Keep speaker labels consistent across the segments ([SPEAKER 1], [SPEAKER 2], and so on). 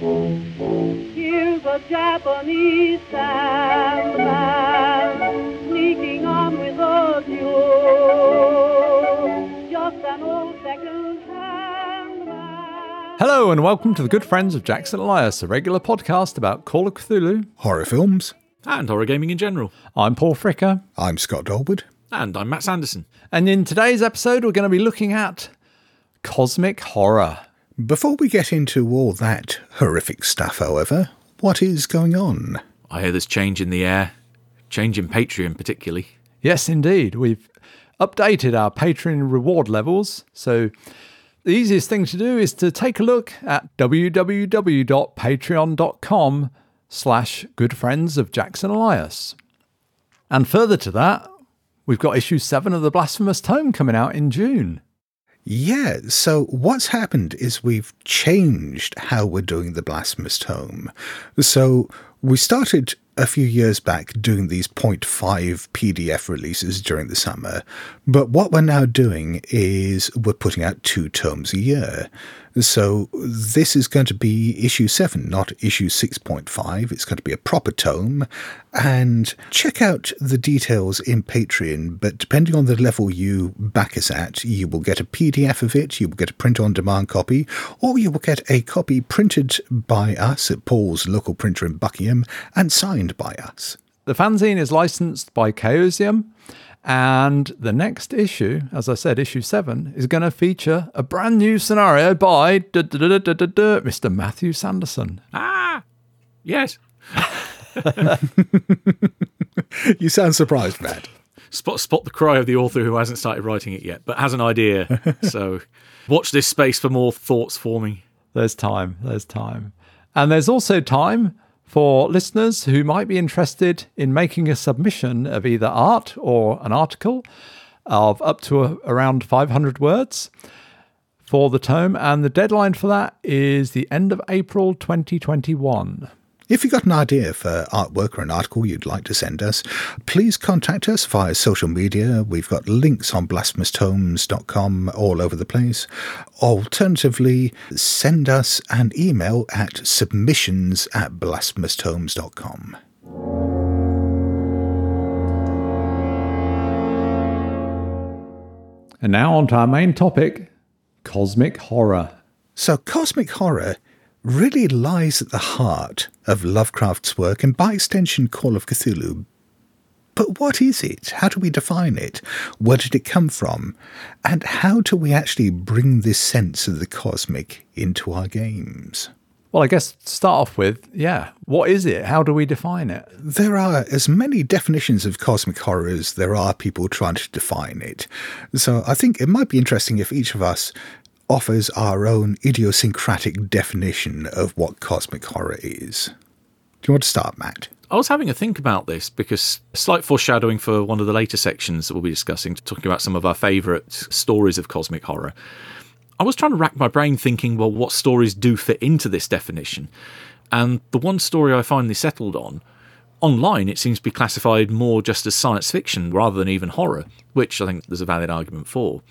[SPEAKER 1] Here's a Japanese sandman sneaking on without you. Just an old second-hand.
[SPEAKER 2] Hello, and welcome to the Good Friends of Jackson Elias, a regular podcast about Call of Cthulhu.
[SPEAKER 3] Horror films.
[SPEAKER 4] and horror gaming in general.
[SPEAKER 2] I'm Paul Fricker,
[SPEAKER 3] I'm Scott Dorward.
[SPEAKER 4] And I'm Matt Sanderson.
[SPEAKER 2] and in today's episode, we're going to be looking at cosmic horror.
[SPEAKER 3] Before we get into all that horrific stuff, however, what is going on?
[SPEAKER 4] I hear there's change in the air, change in Patreon particularly.
[SPEAKER 2] Yes, indeed. We've updated our Patreon reward levels. So the easiest thing to do is to take a look at www.patreon.com slash good friends of Jackson Elias. And further to that, we've got issue seven of the Blasphemous Tome coming out in June.
[SPEAKER 3] Yeah, so what's happened is we've changed how we're doing the Blasphemous Tome. So we started a few years back doing these 0.5 PDF releases during the summer, but what we're now doing is we're putting out two tomes a year. So this is going to be issue 7, not issue 6.5. It's going to be a proper tome. And check out the details in Patreon, but depending on the level you back us at, you will get a PDF of it, you will get a print on demand copy, or you will get a copy printed by us at Paul's local printer in Buckingham and signed by us.
[SPEAKER 2] The fanzine is licensed by Chaosium, and the next issue, as I said, issue seven, is going to feature a brand new scenario by Mr. Matthew Sanderson.
[SPEAKER 4] Ah, yes.
[SPEAKER 3] You sound surprised, Matt.
[SPEAKER 4] Spot spot the cry of the author who hasn't started writing it yet, but has an idea. so watch this space for more thoughts forming.
[SPEAKER 2] There's time, there's time. And there's also time for listeners who might be interested in making a submission of either art or an article of up to a, around 500 words for the tome. And the deadline for that is the end of April 2021.
[SPEAKER 3] If you've got an idea for uh, artwork or an article you'd like to send us, please contact us via social media. We've got links on blasphemoustomes.com all over the place. Alternatively, send us an email at submissions at blasphemoustomes.com.
[SPEAKER 2] And now on to our main topic cosmic horror.
[SPEAKER 3] So, cosmic horror really lies at the heart of Lovecraft's work and, by extension, Call of Cthulhu. But what is it? How do we define it? Where did it come from? And how do we actually bring this sense of the cosmic into our games?
[SPEAKER 2] Well, I guess to start off with, yeah, what is it? How do we define it?
[SPEAKER 3] There are as many definitions of cosmic horror as there are people trying to define it. So I think it might be interesting if each of us offers our own idiosyncratic definition of what cosmic horror is. Do you want to start, Matt?
[SPEAKER 4] I was having a think about this because slight foreshadowing for one of the later sections that we'll be discussing, talking about some of our favourite stories of cosmic horror. I was trying to rack my brain thinking, well, what stories do fit into this definition? And the one story I finally settled on, online, it seems to be classified more just as science fiction rather than even horror, which I think there's a valid argument for.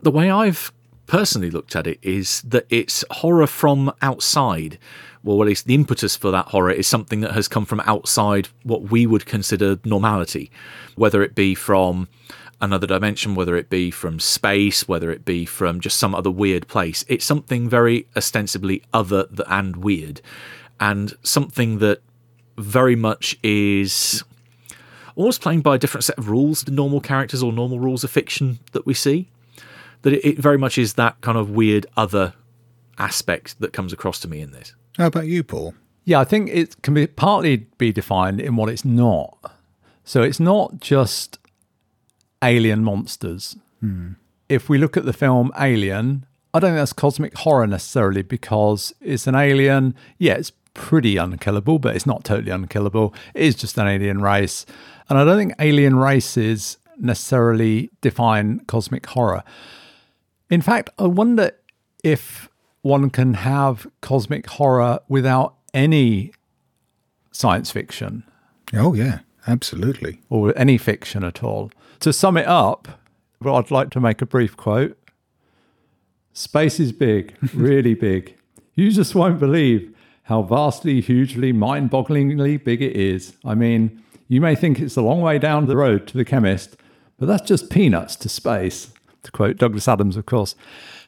[SPEAKER 4] The way I've personally looked at it is that it's horror from outside. Well, at least the impetus for that horror is something that has come from outside what we would consider normality, whether it be from another dimension, whether it be from space, whether it be from just some other weird place. It's something very ostensibly other and weird, and something that very much is almost playing by a different set of rules than normal characters or normal rules of fiction that we see. That it, it very much is that kind of weird other aspect that comes across to me in this.
[SPEAKER 3] How about you, Paul?
[SPEAKER 2] Yeah, I think it can be partly be defined in what it's not. So it's not just alien monsters. Hmm. If we look at the film Alien, I don't think that's cosmic horror necessarily because it's an alien. Yeah, it's pretty unkillable, but it's not totally unkillable. It is just an alien race. And I don't think alien races necessarily define cosmic horror. In fact, I wonder if one can have cosmic horror without any science fiction
[SPEAKER 3] Oh, yeah, absolutely.
[SPEAKER 2] or any fiction at all. To sum it up, well, I'd like to make a brief quote Space is big, really big. You just won't believe how vastly, hugely, mind bogglingly big it is. I mean, you may think it's a long way down the road to the chemist, but that's just peanuts to space, to quote Douglas Adams, of course.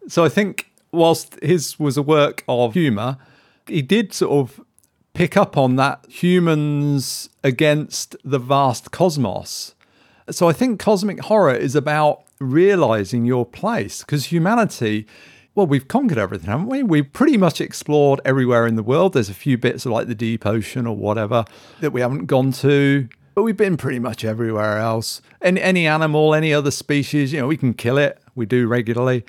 [SPEAKER 2] So I think whilst his was a work of humour, he did sort of pick up on that humans against the vast cosmos. So I think cosmic horror is about realizing your place because humanity well, we've conquered everything, haven't we? We've pretty much explored everywhere in the world. There's a few bits of like the deep ocean or whatever that we haven't gone to, but we've been pretty much everywhere else. And any animal, any other species, you know, we can kill it. We do regularly.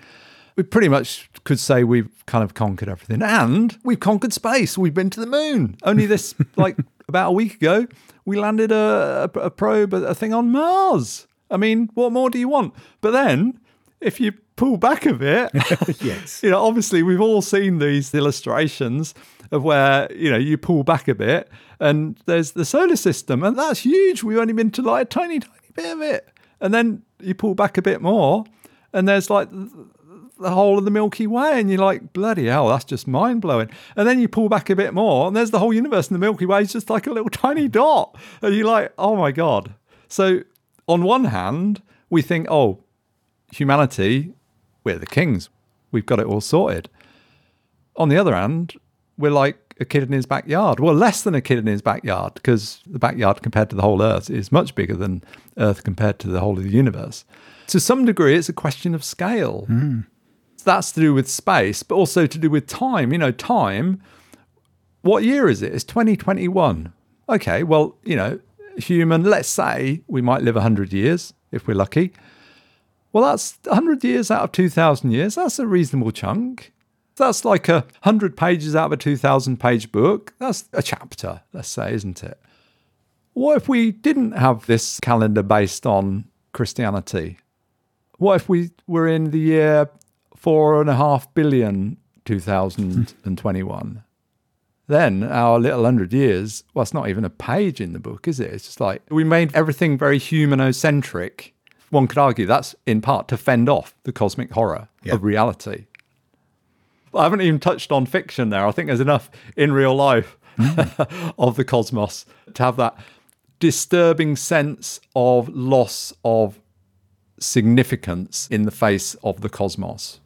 [SPEAKER 2] We pretty much could say we've kind of conquered everything. And we've conquered space. We've been to the moon. Only this, like about a week ago, we landed a, a, a probe, a thing on Mars. I mean, what more do you want? But then, if you pull back a bit,
[SPEAKER 3] yes.
[SPEAKER 2] you know, obviously we've all seen these illustrations of where, you know, you pull back a bit and there's the solar system and that's huge. We've only been to like a tiny, tiny bit of it. And then you pull back a bit more and there's like the whole of the Milky Way and you're like, bloody hell, that's just mind blowing. And then you pull back a bit more and there's the whole universe and the Milky Way is just like a little tiny dot. And you're like, oh my God. So on one hand, we think, oh, humanity we're the kings. We've got it all sorted. On the other hand, we're like a kid in his backyard. Well, less than a kid in his backyard because the backyard compared to the whole Earth is much bigger than Earth compared to the whole of the universe. To some degree, it's a question of scale.
[SPEAKER 3] Mm.
[SPEAKER 2] That's to do with space, but also to do with time. You know, time. What year is it? It's 2021. Okay, well, you know, human, let's say we might live 100 years if we're lucky. Well, that's 100 years out of 2,000 years. That's a reasonable chunk. That's like a 100 pages out of a 2,000 page book. That's a chapter, let's say, isn't it? What if we didn't have this calendar based on Christianity? What if we were in the year four and a half billion 2021? then our little hundred years, well, it's not even a page in the book, is it? It's just like we made everything very humanocentric one could argue that's in part to fend off the cosmic horror of reality. I haven't even touched on fiction there. I think there's enough in real life mm. of the cosmos to have that disturbing sense of loss of significance in the face of the cosmos.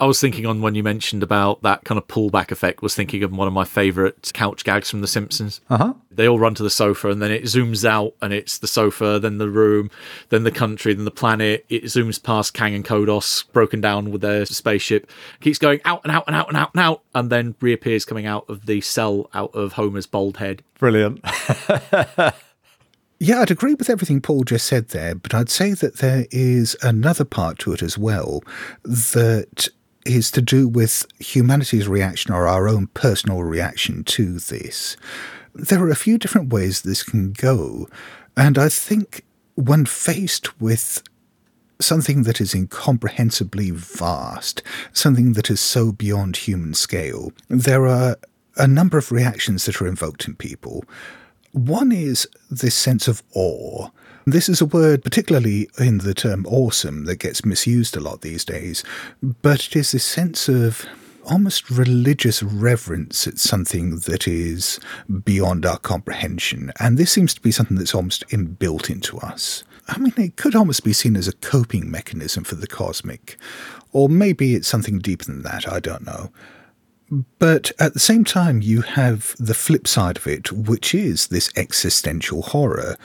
[SPEAKER 4] I was thinking on when you mentioned about that kind of pullback effect, was thinking of one of my favourite couch gags from The Simpsons.
[SPEAKER 2] Uh-huh.
[SPEAKER 4] They all run to the sofa and then it zooms out and it's the sofa, then the room, then the country, then the planet. It zooms past Kang and Kodos, broken down with their spaceship, keeps going out and out and out and out and out, and then reappears coming out of the cell out of Homer's bald head.
[SPEAKER 2] Brilliant.
[SPEAKER 3] Yeah, I'd agree with everything Paul just said there, but I'd say that there is another part to it as well that is to do with humanity's reaction or our own personal reaction to this. There are a few different ways this can go, and I think when faced with something that is incomprehensibly vast, something that is so beyond human scale, there are a number of reactions that are invoked in people. One is this sense of awe this is a word, particularly in the term awesome, that gets misused a lot these days, but it is this sense of almost religious reverence at something that is beyond our comprehension. And this seems to be something that's almost inbuilt into us. I mean, it could almost be seen as a coping mechanism for the cosmic, or maybe it's something deeper than that, I don't know. But at the same time, you have the flip side of it, which is this existential horror,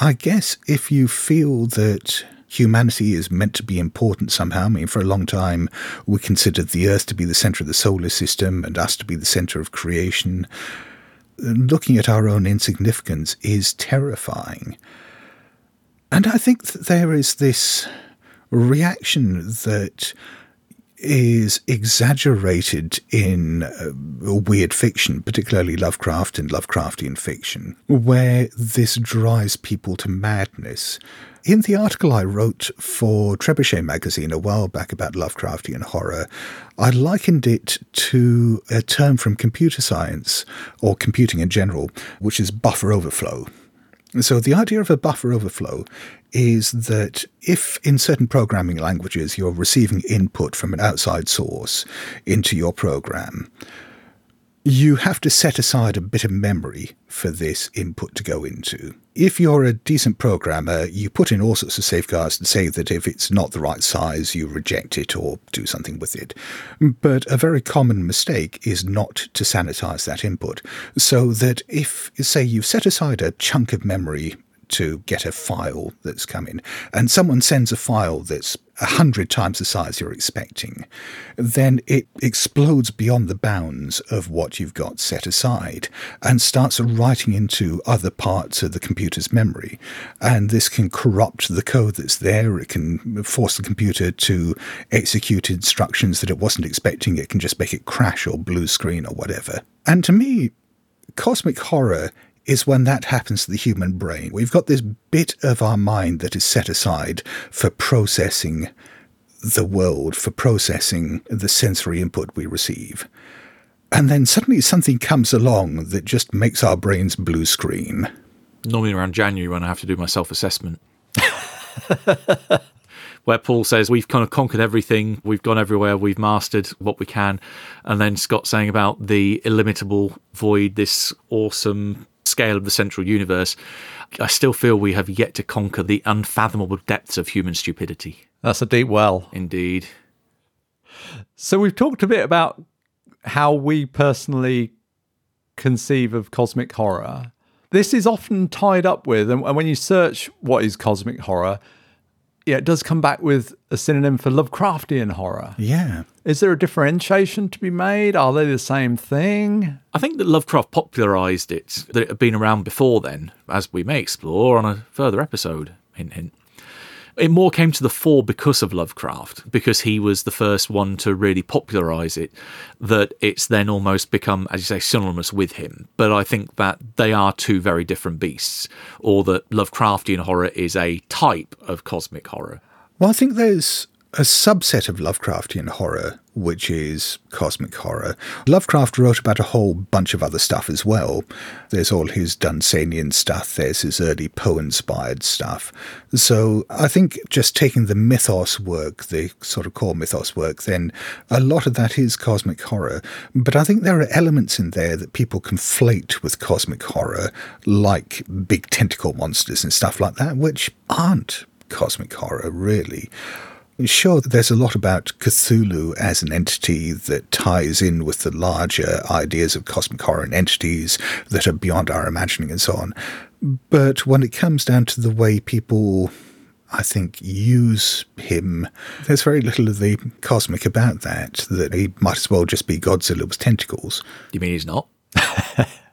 [SPEAKER 3] I guess if you feel that humanity is meant to be important somehow. I mean, for a long time, we considered the Earth to be the center of the solar system and us to be the center of creation. Looking at our own insignificance is terrifying. And I think that there is this reaction that is exaggerated in uh, weird fiction, particularly Lovecraft and Lovecraftian fiction, where this drives people to madness. In the article I wrote for Trebuchet magazine a while back about Lovecraftian horror, I likened it to a term from computer science, or computing in general, which is buffer overflow. So the idea of a buffer overflow is that if in certain programming languages you're receiving input from an outside source into your program, you have to set aside a bit of memory for this input to go into. If you're a decent programmer, you put in all sorts of safeguards to say that if it's not the right size, you reject it or do something with it. But a very common mistake is not to sanitize that input. So that if, say, you've set aside a chunk of memory to get a file that's come in, and someone sends a file that's a hundred times the size you're expecting, then it explodes beyond the bounds of what you've got set aside and starts writing into other parts of the computer's memory. And this can corrupt the code that's there. It can force the computer to execute instructions that it wasn't expecting. It can just make it crash or blue screen or whatever. And to me, cosmic horror is when that happens to the human brain. We've got this bit of our mind that is set aside for processing the world, for processing the sensory input we receive. And then suddenly something comes along that just makes our brains blue screen.
[SPEAKER 4] Normally around January when I have to do my self assessment. where Paul says we've kind of conquered everything, we've gone everywhere, we've mastered what we can, and then Scott saying about the illimitable void, this awesome scale of the central universe, I still feel we have yet to conquer the unfathomable depths of human stupidity.
[SPEAKER 2] That's a deep well.
[SPEAKER 4] Indeed.
[SPEAKER 2] So we've talked a bit about how we personally conceive of cosmic horror. This is often tied up with, and when you search what is cosmic horror, yeah, it does come back with a synonym for Lovecraftian horror.
[SPEAKER 3] Yeah.
[SPEAKER 2] Is there a differentiation to be made? Are they the same thing?
[SPEAKER 4] I think that Lovecraft popularised it, that it had been around before then, as we may explore on a further episode. Hint, hint it more came to the fore because of Lovecraft, because he was the first one to really popularize it, that it's then almost become, as you say, synonymous with him. But I think that they are two very different beasts, or that Lovecraftian horror is a type of cosmic horror.
[SPEAKER 3] Well, I think there's a subset of Lovecraftian horror, which is cosmic horror. Lovecraft wrote about a whole bunch of other stuff as well. There's all his Dunsanian stuff, there's his early Poe inspired stuff. So I think just taking the mythos work, the sort of core mythos work, then a lot of that is cosmic horror. But I think there are elements in there that people conflate with cosmic horror, like big tentacle monsters and stuff like that, which aren't cosmic horror, really. Sure, there's a lot about Cthulhu as an entity that ties in with the larger ideas of cosmic horror and entities that are beyond our imagining and so on. But when it comes down to the way people, I think, use him, there's very little of the cosmic about that, that he might as well just be Godzilla with tentacles.
[SPEAKER 4] You mean he's not?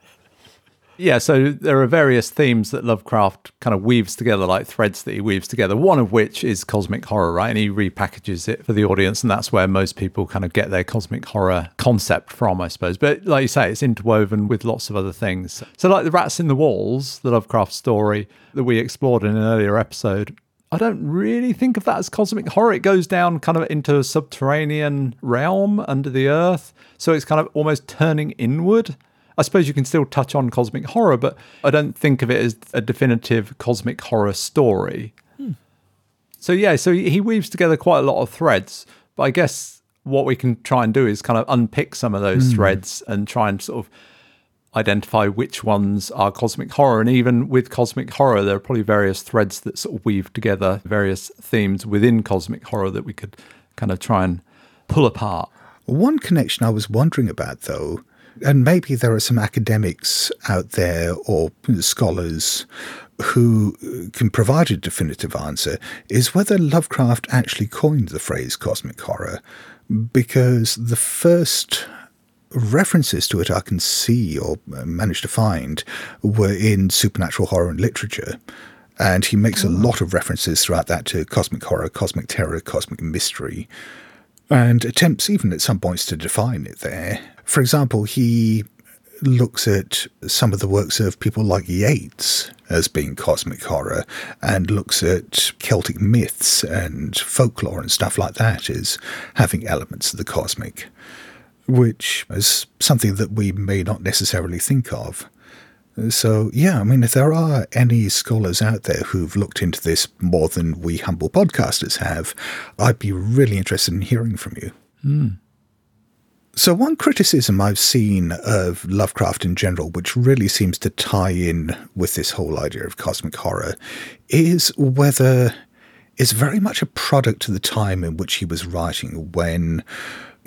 [SPEAKER 2] Yeah, so there are various themes that Lovecraft kind of weaves together, like threads that he weaves together. One of which is cosmic horror, right? And he repackages it for the audience, and that's where most people kind of get their cosmic horror concept from, I suppose. But like you say, it's interwoven with lots of other things. So, like the Rats in the Walls, the Lovecraft story that we explored in an earlier episode, I don't really think of that as cosmic horror. It goes down kind of into a subterranean realm under the earth. So it's kind of almost turning inward. I suppose you can still touch on cosmic horror, but I don't think of it as a definitive cosmic horror story. Hmm. So, yeah, so he weaves together quite a lot of threads, but I guess what we can try and do is kind of unpick some of those threads and try and sort of identify which ones are cosmic horror. And even with cosmic horror, there are probably various threads that sort of weave together various themes within cosmic horror that we could kind of try and pull apart.
[SPEAKER 3] One connection I was wondering about, though, and maybe there are some academics out there or scholars who can provide a definitive answer, is whether Lovecraft actually coined the phrase cosmic horror, because the first references to it I can see or uh, manage to find were in supernatural horror and literature. And he makes a hmm. lot of references throughout that to cosmic horror, cosmic terror, cosmic mystery, and attempts even at some points to define it there. For example, he looks at some of the works of people like Yeats as being cosmic horror and looks at Celtic myths and folklore and stuff like that as having elements of the cosmic, which is something that we may not necessarily think of. So, yeah, I mean, if there are any scholars out there who've looked into this more than we humble podcasters have, I'd be really interested in hearing from you.
[SPEAKER 2] Mm.
[SPEAKER 3] So, one criticism I've seen of Lovecraft in general, which really seems to tie in with this whole idea of cosmic horror, is whether it's very much a product of the time in which he was writing, when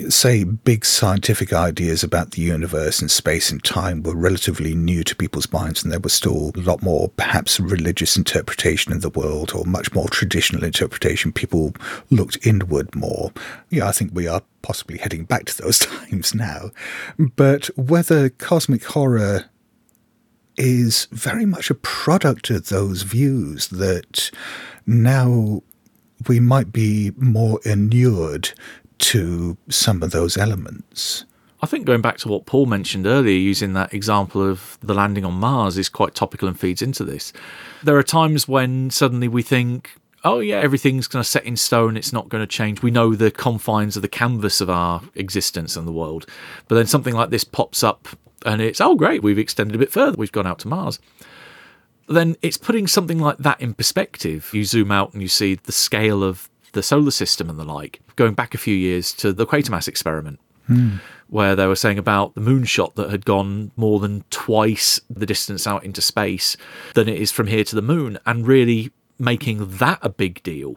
[SPEAKER 3] say, big scientific ideas about the universe and space and time were relatively new to people's minds, and there was still a lot more, perhaps, religious interpretation of the world or much more traditional interpretation. People looked inward more. Yeah, I think we are possibly heading back to those times now. But whether cosmic horror is very much a product of those views that now we might be more inured to some of those elements.
[SPEAKER 4] I think going back to what Paul mentioned earlier, using that example of the landing on Mars is quite topical and feeds into this. There are times when suddenly we think, oh, yeah, everything's going to set in stone, it's not going to change. We know the confines of the canvas of our existence and the world. But then something like this pops up and it's, oh, great, we've extended a bit further, we've gone out to Mars. Then it's putting something like that in perspective. You zoom out and you see the scale of the solar system and the like, going back a few years to the Quatermass experiment, mm. where they were saying about the moonshot that had gone more than twice the distance out into space than it is from here to the moon, and really making that a big deal.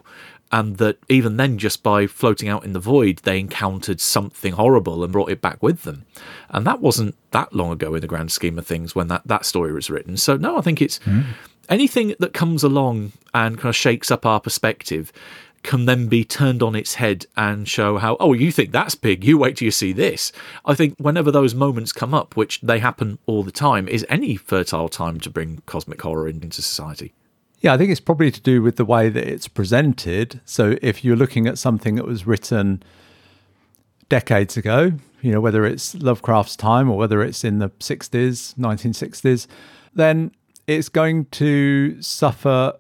[SPEAKER 4] And that even then, just by floating out in the void, they encountered something horrible and brought it back with them. And that wasn't that long ago in the grand scheme of things when that, that story was written. So, no, I think it's mm. anything that comes along and kind of shakes up our perspective can then be turned on its head and show how, oh, you think that's big, you wait till you see this. I think whenever those moments come up, which they happen all the time, is any fertile time to bring cosmic horror into society.
[SPEAKER 2] Yeah, I think it's probably to do with the way that it's presented. So if you're looking at something that was written decades ago, you know, whether it's Lovecraft's time or whether it's in the 60s, 1960s, then it's going to suffer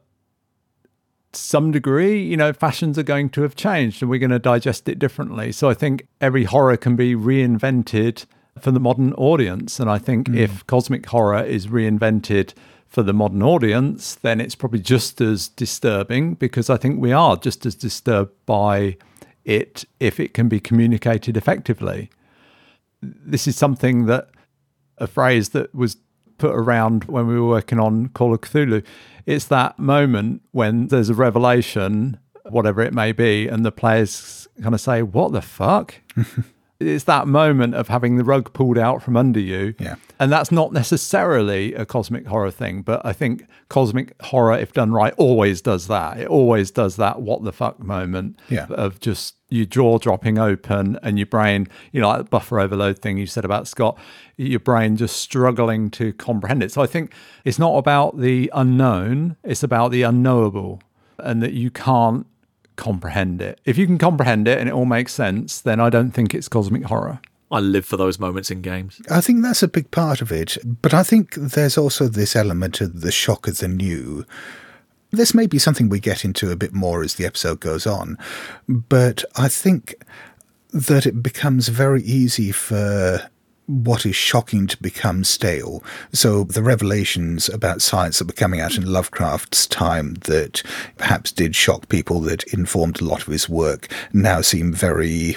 [SPEAKER 2] some degree, you know, fashions are going to have changed and we're going to digest it differently. So I think every horror can be reinvented for the modern audience. And I think mm. if cosmic horror is reinvented for the modern audience, then it's probably just as disturbing because I think we are just as disturbed by it if it can be communicated effectively. This is something that a phrase that was put around when we were working on Call of Cthulhu it's that moment when there's a revelation, whatever it may be, and the players kind of say, What the fuck? it's that moment of having the rug pulled out from under you.
[SPEAKER 3] Yeah.
[SPEAKER 2] And that's not necessarily a cosmic horror thing, but I think cosmic horror, if done right, always does that. It always does that what the fuck moment
[SPEAKER 3] yeah.
[SPEAKER 2] of just your jaw dropping open and your brain, you know, like the buffer overload thing you said about Scott, your brain just struggling to comprehend it. So I think it's not about the unknown, it's about the unknowable and that you can't comprehend it. If you can comprehend it and it all makes sense, then I don't think it's cosmic horror.
[SPEAKER 4] I live for those moments in games.
[SPEAKER 3] I think that's a big part of it. But I think there's also this element of the shock of the new. This may be something we get into a bit more as the episode goes on, but I think that it becomes very easy for what is shocking to become stale. So the revelations about science that were coming out in Lovecraft's time that perhaps did shock people, that informed a lot of his work, now seem very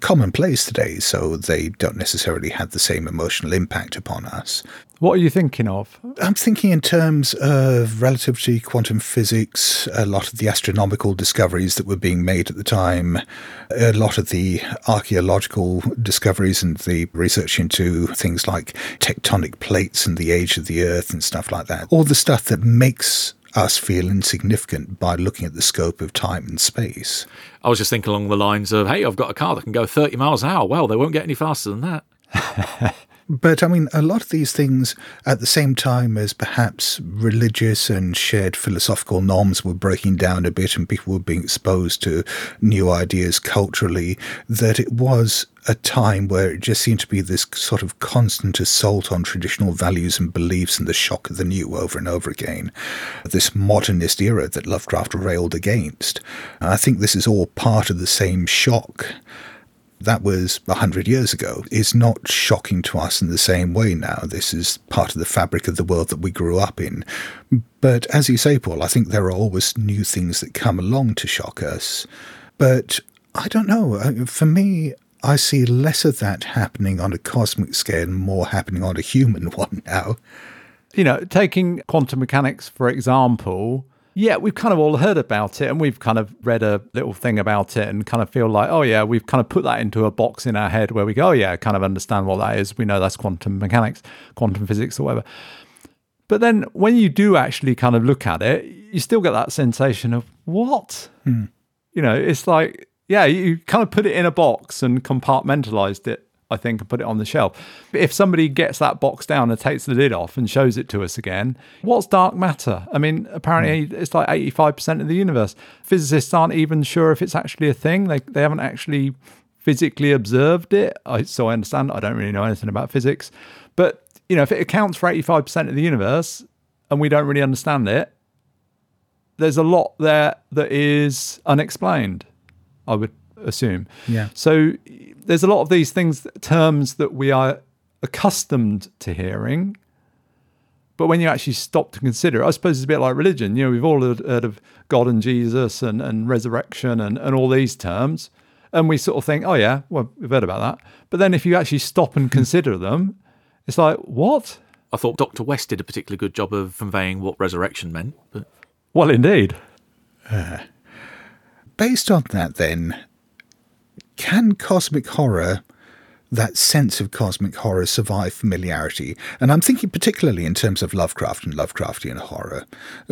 [SPEAKER 3] commonplace today, so they don't necessarily have the same emotional impact upon us.
[SPEAKER 2] What are you thinking of?
[SPEAKER 3] I'm thinking in terms of relativity, quantum physics, a lot of the astronomical discoveries that were being made at the time, a lot of the archaeological discoveries and the research into things like tectonic plates and the age of the Earth and stuff like that. All the stuff that makes us feel insignificant by looking at the scope of time and space.
[SPEAKER 4] I was just thinking along the lines of, hey, I've got a car that can go 30 miles an hour. Well, they won't get any faster than that.
[SPEAKER 3] But I mean, a lot of these things, at the same time as perhaps religious and shared philosophical norms were breaking down a bit and people were being exposed to new ideas culturally, that it was a time where it just seemed to be this sort of constant assault on traditional values and beliefs and the shock of the new over and over again. This modernist era that Lovecraft railed against. And I think this is all part of the same shock that was 100 years ago is not shocking to us in the same way now. This is part of the fabric of the world that we grew up in. But as you say, Paul, I think there are always new things that come along to shock us. But I don't know. Uh, for me, I see less of that happening on a cosmic scale and more happening on a human one now.
[SPEAKER 2] You know, taking quantum mechanics, for example, yeah, we've kind of all heard about it and we've kind of read a little thing about it and kind of feel like, oh, yeah, we've kind of put that into a box in our head where we go, oh, yeah, kind of understand what that is. We know that's quantum mechanics, quantum physics, or whatever. But then when you do actually kind of look at it, you still get that sensation of what? Hmm. You know, it's like, yeah, you kind of put it in a box and compartmentalized it, I think, and put it on the shelf. If somebody gets that box down and takes the lid off and shows it to us again, what's dark matter? I mean, apparently hmm. it's like 85% of the universe. Physicists aren't even sure if it's actually a thing. They, they haven't actually physically observed it. I, so I understand. I don't really know anything about physics. But, you know, if it accounts for 85% of the universe and we don't really understand it, there's a lot there that is unexplained, I would assume.
[SPEAKER 3] Yeah.
[SPEAKER 2] So there's a lot of these things, terms that we are accustomed to hearing. But when you actually stop to consider it, I suppose it's a bit like religion. You know, we've all heard heard of God and Jesus and, and resurrection and, and all these terms. And we sort of think, oh, yeah, well, we've heard about that. But then if you actually stop and consider them, it's like, what?
[SPEAKER 4] I thought Dr. West did a particularly good job of conveying what resurrection meant, but
[SPEAKER 2] Well, indeed.
[SPEAKER 3] Uh, based on that, then, can cosmic horror, that sense of cosmic horror, survive familiarity? And I'm thinking particularly in terms of Lovecraft and Lovecraftian horror.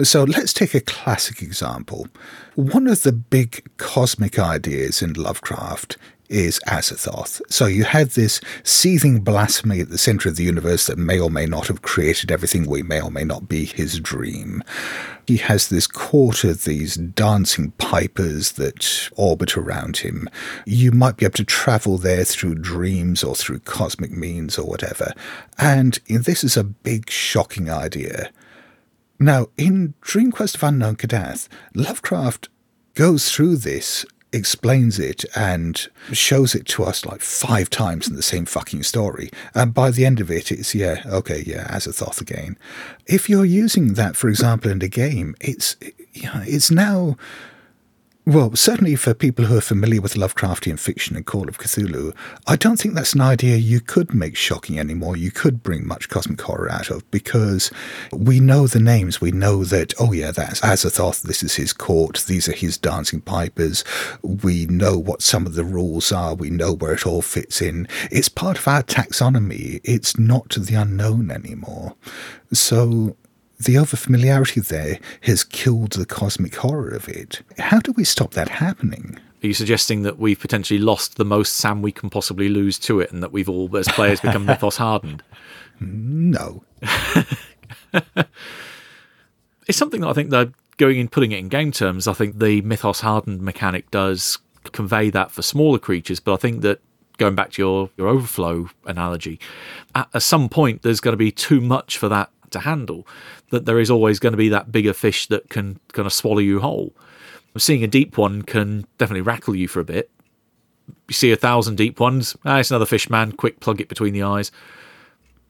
[SPEAKER 3] So let's take a classic example. One of the big cosmic ideas in Lovecraft is Azathoth. So you had this seething blasphemy at the center of the universe that may or may not have created everything we may or may not be his dream. He has this court of these dancing pipers that orbit around him. You might be able to travel there through dreams or through cosmic means or whatever. And this is a big, shocking idea. Now, in Dream Quest of Unknown Kadath, Lovecraft goes through this, explains it, and shows it to us like five times in the same fucking story. And by the end of it, it's, yeah, okay, yeah, Azathoth again. If you're using that, for example, in a game, it's, you know, it's now. Well, certainly for people who are familiar with Lovecraftian fiction and Call of Cthulhu, I don't think that's an idea you could make shocking anymore. You could bring much cosmic horror out of because we know the names. We know that, oh yeah, that's Azathoth, this is his court, these are his dancing pipers. We know what some of the rules are, we know where it all fits in. It's part of our taxonomy, it's not the unknown anymore. So the overfamiliarity there has killed the cosmic horror of it. How do we stop that happening?
[SPEAKER 4] are you suggesting that we've potentially lost the most SAN we can possibly lose to it and that we've all, as players, become mythos hardened?
[SPEAKER 3] No.
[SPEAKER 4] It's something that I think that going in putting it in game terms, I think the mythos hardened mechanic does convey that for smaller creatures, but I think that going back to your, your overflow analogy, at, at some point there's going to be too much for that to handle. That there is always going to be that bigger fish that can kind of swallow you whole. Seeing a deep one can definitely rackle you for a bit. You see a thousand deep ones, ah, it's another fish man, quick plug it between the eyes.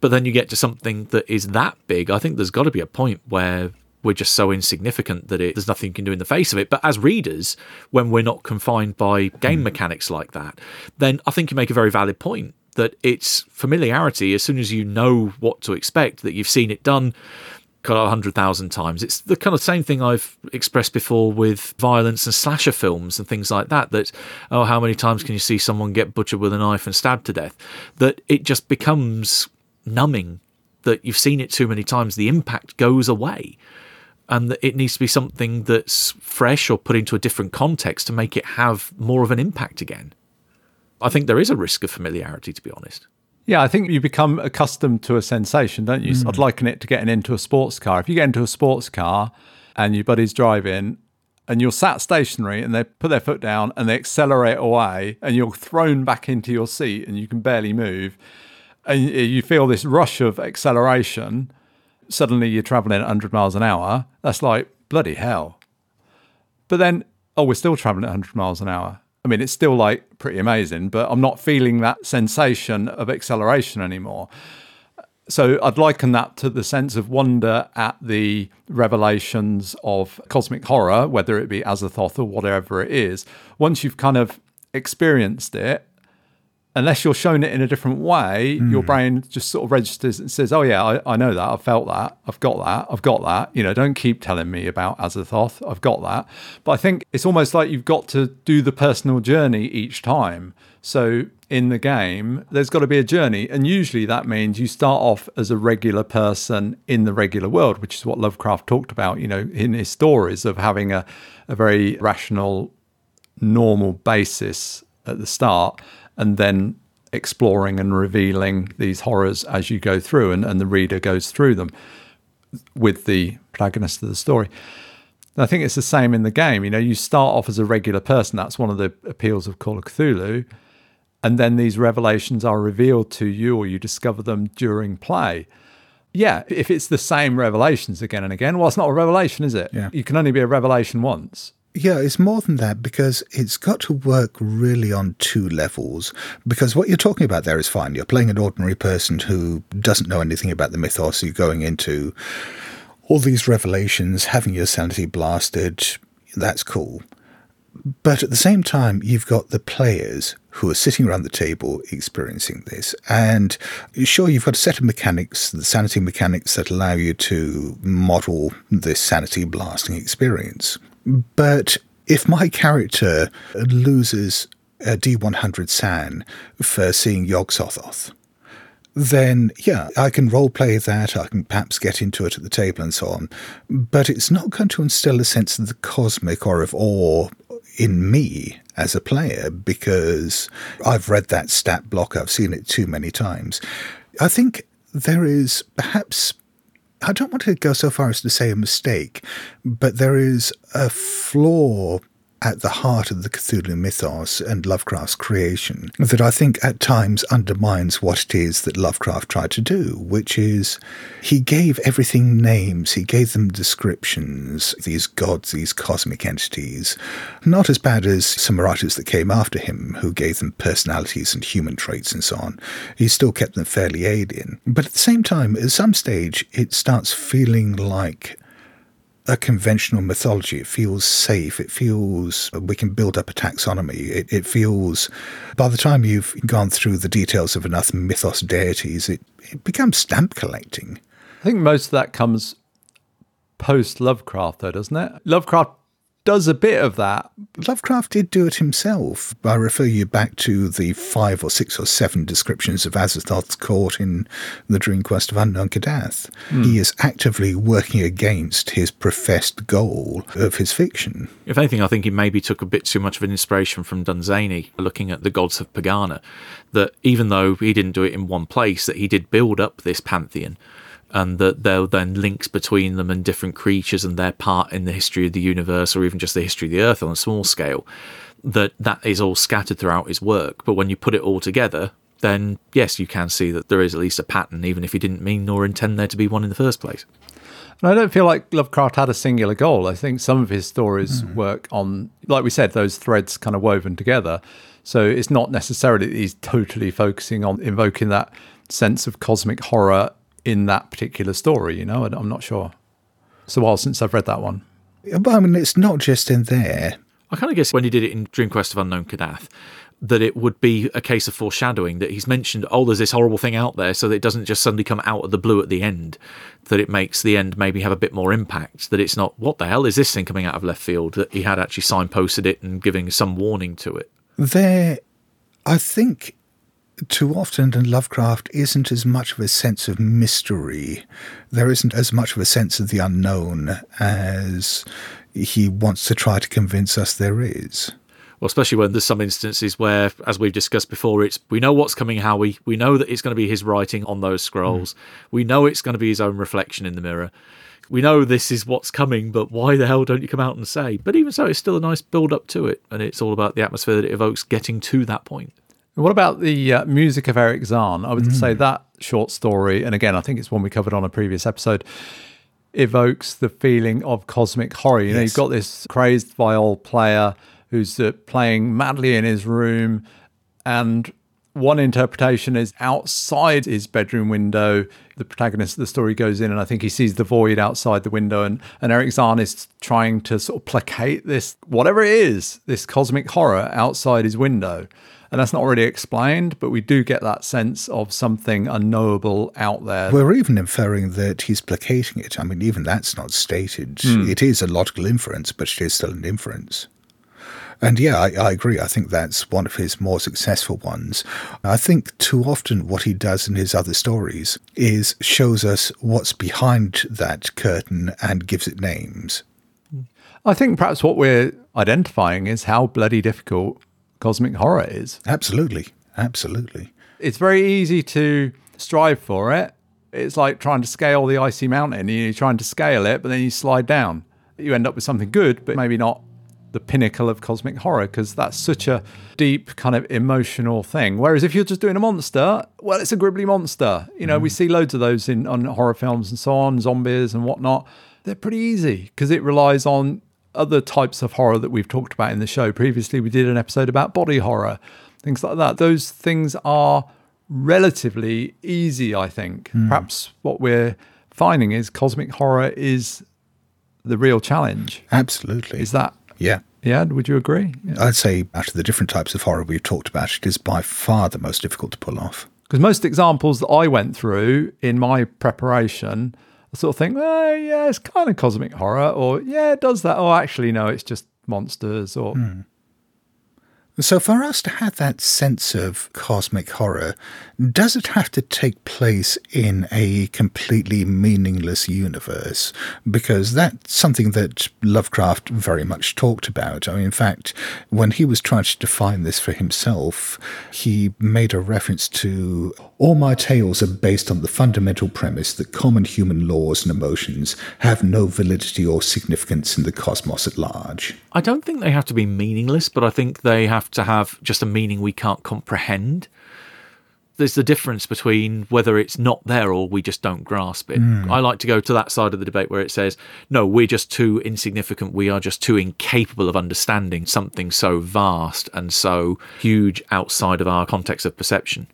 [SPEAKER 4] But then you get to something that is that big. I think there's got to be a point where we're just so insignificant that it, there's nothing you can do in the face of it. But as readers, when we're not confined by game mechanics like that, then I think you make a very valid point that it's familiarity. As soon as you know what to expect, that you've seen it done kind of a hundred thousand times. It's the kind of same thing I've expressed before with violence and slasher films and things like that. That oh, how many times can you see someone get butchered with a knife and stabbed to death? That it just becomes numbing. That you've seen it too many times, the impact goes away. And that it needs to be something that's fresh or put into a different context to make it have more of an impact again. I think there is a risk of familiarity, to be honest.
[SPEAKER 2] Yeah, I think you become accustomed to a sensation, don't you? Mm. I'd liken it to getting into a sports car. If you get into a sports car and your buddy's driving and you're sat stationary and they put their foot down and they accelerate away and you're thrown back into your seat and you can barely move and you feel this rush of acceleration, suddenly you're traveling at 100 miles an hour. That's like, bloody hell. But then, oh, we're still traveling at 100 miles an hour. I mean, it's still like pretty amazing, but I'm not feeling that sensation of acceleration anymore. So I'd liken that to the sense of wonder at the revelations of cosmic horror, whether it be Azathoth or whatever it is. Once you've kind of experienced it, unless you're shown it in a different way, your hmm. brain just sort of registers and says, "Oh yeah, I, I know that. I've felt that. I've got that. I've got that." You know, don't keep telling me about Azathoth. I've got that. But I think it's almost like you've got to do the personal journey each time. So in the game, there's got to be a journey, and usually that means you start off as a regular person in the regular world, which is what Lovecraft talked about. You know, in his stories of having a a very rational normal basis at the start and then exploring and revealing these horrors as you go through and, and the reader goes through them with the protagonist of the story. And I think it's the same in the game. You know, you start off as a regular person. That's one of the appeals of Call of Cthulhu. And then these revelations are revealed to you or you discover them during play. Yeah, if it's the same revelations again and again, well, it's not a revelation, is it?
[SPEAKER 3] Yeah.
[SPEAKER 2] You can only be a revelation once.
[SPEAKER 3] Yeah, it's more than that because it's got to work really on two levels. Because what you're talking about there is fine. You're playing an ordinary person who doesn't know anything about the mythos. You're going into all these revelations, having your sanity blasted. That's cool. But at the same time, you've got the players who are sitting around the table experiencing this. And sure, you've got a set of mechanics, the sanity mechanics that allow you to model this sanity blasting experience. But if my character loses a D100 SAN for seeing Yog-Sothoth, then yeah, I can role play that. I can perhaps get into it at the table and so on. But it's not going to instill a sense of the cosmic or of awe in me as a player because I've read that stat block. I've seen it too many times. I think there is perhaps. I don't want to go so far as to say a mistake, but there is a flaw at the heart of the Cthulhu mythos and Lovecraft's creation that I think at times undermines what it is that Lovecraft tried to do, which is he gave everything names, he gave them descriptions, these gods, these cosmic entities, not as bad as some writers that came after him who gave them personalities and human traits and so on. He still kept them fairly alien. But at the same time, at some stage, it starts feeling like a conventional mythology. It feels safe. It feels we can build up a taxonomy. It, it feels, by the time you've gone through the details of enough mythos deities, it, it becomes stamp collecting.
[SPEAKER 2] I think most of that comes post Lovecraft, though, doesn't it? Lovecraft does a bit of that.
[SPEAKER 3] Lovecraft did do it himself. I refer you back to the five or six or seven descriptions of Azathoth's court in The Dream Quest of Unknown Kadath. Hmm. He is actively working against his professed goal of his fiction.
[SPEAKER 4] If anything, I think he maybe took a bit too much of an inspiration from Dunsany, looking at the gods of Pegana. That even though he didn't do it in one place, that he did build up this pantheon, and that there are then links between them and different creatures and their part in the history of the universe, or even just the history of the Earth on a small scale. That that is all scattered throughout his work, but when you put it all together, then yes, you can see that there is at least a pattern, even if he didn't mean nor intend there to be one in the first place.
[SPEAKER 2] And I don't feel like Lovecraft had a singular goal. I think some of his stories mm-hmm. work on, like we said, those threads kind of woven together. So it's not necessarily that he's totally focusing on invoking that sense of cosmic horror in that particular story. You know, I- I'm not sure. It's a while since I've read that one.
[SPEAKER 3] But I mean, it's not just in there.
[SPEAKER 4] I kind of guess when he did it in Dream Quest of Unknown Kadath, that it would be a case of foreshadowing that he's mentioned, oh, there's this horrible thing out there, so that it doesn't just suddenly come out of the blue at the end, that it makes the end maybe have a bit more impact, that it's not, what the hell is this thing coming out of left field, that he had actually signposted it and giving some warning to it.
[SPEAKER 3] There, I think too often in Lovecraft isn't as much of a sense of mystery. There isn't as much of a sense of the unknown as he wants to try to convince us there is.
[SPEAKER 4] Well, especially when there's some instances where, as we've discussed before, it's we know what's coming, Howie. We know that it's going to be his writing on those scrolls. Mm. We know it's going to be his own reflection in the mirror. We know this is what's coming, but why the hell don't you come out and say? But even so, it's still a nice build up to it, and it's all about the atmosphere that it evokes getting to that point.
[SPEAKER 2] What about the uh, music of Erich Zann? I would say that short story, and again, I think it's one we covered on a previous episode, evokes the feeling of cosmic horror. You know,
[SPEAKER 3] Yes.
[SPEAKER 2] you've got this crazed viol player who's uh, playing madly in his room, and one interpretation is outside his bedroom window. The protagonist of the story goes in, and I think he sees the void outside the window, and, and Erich Zann is trying to sort of placate this, whatever it is, this cosmic horror outside his window. And that's not really explained, but we do get that sense of something unknowable out there.
[SPEAKER 3] We're even inferring that he's placating it. I mean, even that's not stated. Hmm. It is a logical inference, but it is still an inference. And yeah, I, I agree. I think that's one of his more successful ones. I think too often what he does in his other stories is shows us what's behind that curtain and gives it names.
[SPEAKER 2] I think perhaps what we're identifying is how bloody difficult cosmic horror is.
[SPEAKER 3] Absolutely. Absolutely.
[SPEAKER 2] It's very easy to strive for it. It's like trying to scale the icy mountain. You're trying to scale it, but then you slide down. You end up with something good, but maybe not the pinnacle of cosmic horror because that's such a deep kind of emotional thing. Whereas if you're just doing a monster, well, it's a gribbly monster. You know, we mm. see loads of those in on horror films and so on, zombies and whatnot. They're pretty easy because it relies on other types of horror that we've talked about in the show. Previously, we did an episode about body horror, things like that. Those things are relatively easy, I think. Hmm. Perhaps what we're finding is cosmic horror is the real challenge.
[SPEAKER 3] Absolutely.
[SPEAKER 2] Is that
[SPEAKER 3] yeah.
[SPEAKER 2] yeah, would you agree?
[SPEAKER 3] I'd say out of the different types of horror we've talked about, it is by far the most difficult to pull off.
[SPEAKER 2] Because most examples that I went through in my preparation, Sort of think, oh, yeah, it's kind of cosmic horror, or yeah, it does that. Oh, actually, no, it's just monsters, or hmm.
[SPEAKER 3] So, for us to have that sense of cosmic horror, does it have to take place in a completely meaningless universe? Because that's something that Lovecraft very much talked about. I mean, in fact, when he was trying to define this for himself, he made a reference to all my tales are based on the fundamental premise that common human laws and emotions have no validity or significance in the cosmos at large.
[SPEAKER 4] I don't think they have to be meaningless, but I think they have to have just a meaning we can't comprehend. There's the difference between whether it's not there or we just don't grasp it. Hmm. I like to go to that side of the debate where it says, no, we're just too insignificant. We are just too incapable of understanding something so vast and so huge outside of our context of perception.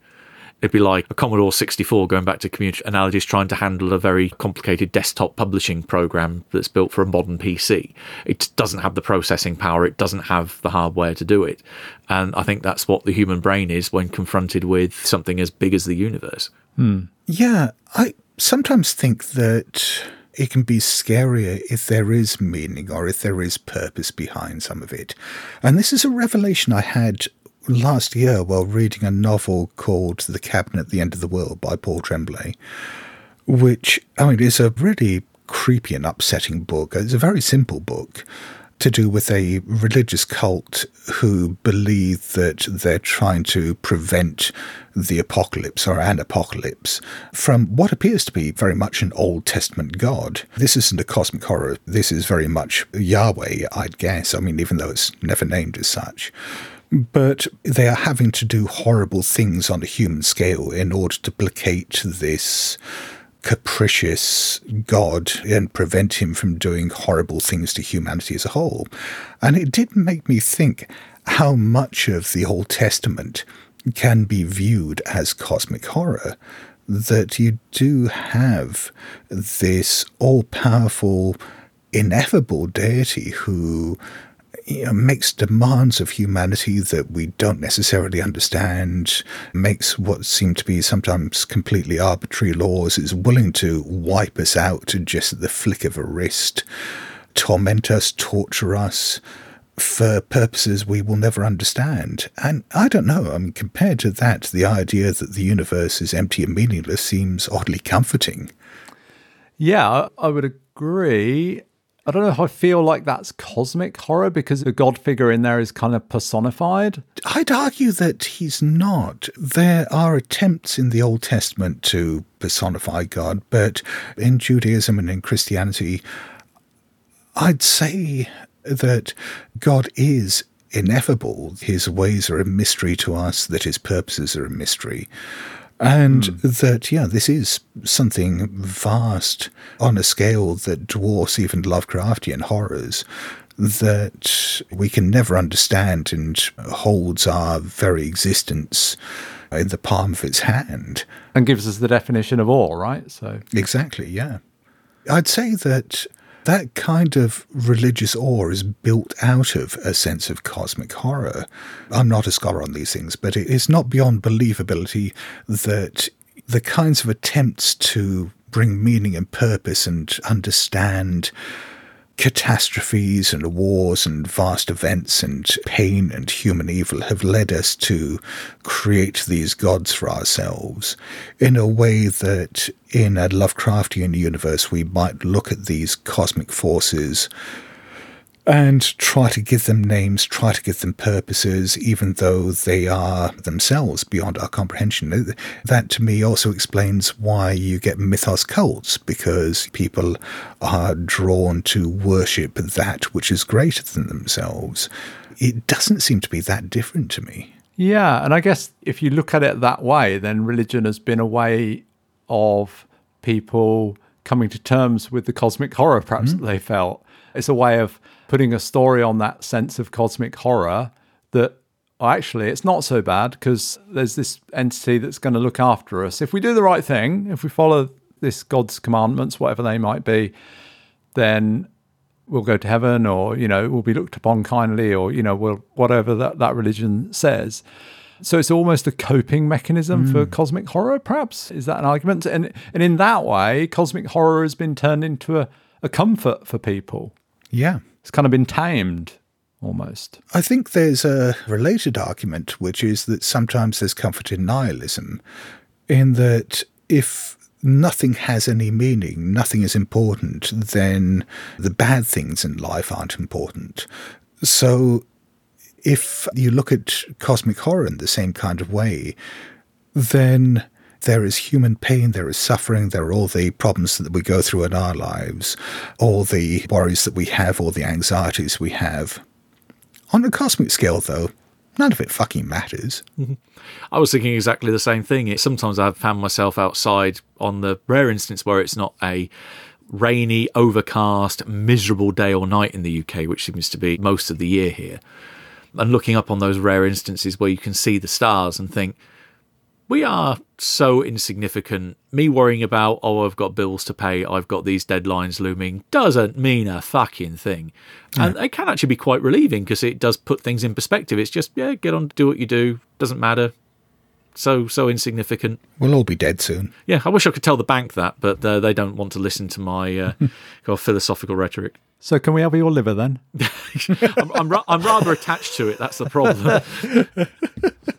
[SPEAKER 4] It'd be like a Commodore 64 going back to community analogies, trying to handle a very complicated desktop publishing program that's built for a modern PC. It doesn't have the processing power, it doesn't have the hardware to do it. And I think that's what the human brain is when confronted with something as big as the universe. Hmm.
[SPEAKER 3] Yeah, I sometimes think that it can be scarier if there is meaning or if there is purpose behind some of it. And this is a revelation I had last year while reading a novel called The Cabin at the End of the World by Paul Tremblay, which, I mean, is a really creepy and upsetting book. It's a very simple book to do with a religious cult who believe that they're trying to prevent the apocalypse or an apocalypse from what appears to be very much an Old Testament God. This isn't a cosmic horror. This is very much Yahweh, I'd guess. I mean, even though it's never named as such. But they are having to do horrible things on a human scale in order to placate this capricious God and prevent him from doing horrible things to humanity as a whole. And it did make me think how much of the Old Testament can be viewed as cosmic horror. That you do have this all powerful, ineffable deity who you know, makes demands of humanity that we don't necessarily understand, makes what seem to be sometimes completely arbitrary laws, is willing to wipe us out just at the flick of a wrist, torment us, torture us for purposes we will never understand. And I don't know, I mean, compared to that, the idea that the universe is empty and meaningless seems oddly comforting.
[SPEAKER 2] Yeah, I would agree. I don't know if I feel like that's cosmic horror because the God figure in there is kind of personified.
[SPEAKER 3] I'd argue that he's not. There are attempts in the Old Testament to personify God, but in Judaism and in Christianity, I'd say that God is ineffable. His ways are a mystery to us, that his purposes are a mystery. And hmm. that, yeah, this is something vast on a scale that dwarfs even Lovecraftian horrors that we can never understand and holds our very existence in the palm of its hand.
[SPEAKER 2] and gives us the definition of awe, right? So
[SPEAKER 3] Exactly, yeah. I'd say that that kind of religious awe is built out of a sense of cosmic horror. I'm not a scholar on these things, but it is not beyond believability that the kinds of attempts to bring meaning and purpose and understand catastrophes and wars and vast events and pain and human evil have led us to create these gods for ourselves in a way that in a Lovecraftian universe we might look at these cosmic forces and try to give them names, try to give them purposes, even though they are themselves beyond our comprehension. That to me also explains why you get mythos cults, because people are drawn to worship that which is greater than themselves. It doesn't seem to be that different to me.
[SPEAKER 2] Yeah, and I guess if you look at it that way, then religion has been a way of people coming to terms with the cosmic horror perhaps mm-hmm. that they felt. It's a way of putting a story on that sense of cosmic horror that oh, actually it's not so bad because there's this entity that's going to look after us. If we do the right thing, if we follow this God's commandments, whatever they might be, then we'll go to heaven or, you know, we'll be looked upon kindly or, you know, we'll, whatever that, that religion says. So it's almost a coping mechanism mm. for cosmic horror, perhaps. Is that an argument? And and in that way, cosmic horror has been turned into a, a comfort for people.
[SPEAKER 3] Yeah.
[SPEAKER 2] It's kind of been tamed almost.
[SPEAKER 3] I think there's a related argument, which is that sometimes there's comfort in nihilism, in that if nothing has any meaning, nothing is important, then the bad things in life aren't important. So if you look at cosmic horror in the same kind of way, then there is human pain, there is suffering, there are all the problems that we go through in our lives, all the worries that we have, all the anxieties we have. On a cosmic scale, though, none of it fucking matters.
[SPEAKER 4] Mm-hmm. I was thinking exactly the same thing. It, sometimes I've found myself outside on the rare instance where it's not a rainy, overcast, miserable day or night in the UK, which seems to be most of the year here, and looking up on those rare instances where you can see the stars and think, we are so insignificant. Me worrying about, oh, I've got bills to pay, I've got these deadlines looming, doesn't mean a fucking thing. Yeah. And it can actually be quite relieving because it does put things in perspective. It's just, yeah, get on, do what you do, doesn't matter. So, so insignificant.
[SPEAKER 3] We'll all be dead soon.
[SPEAKER 4] Yeah, I wish I could tell the bank that, but uh, they don't want to listen to my uh, kind of philosophical rhetoric.
[SPEAKER 2] So, can we have your liver then?
[SPEAKER 4] I'm, I'm, ra- I'm rather attached to it. That's the problem.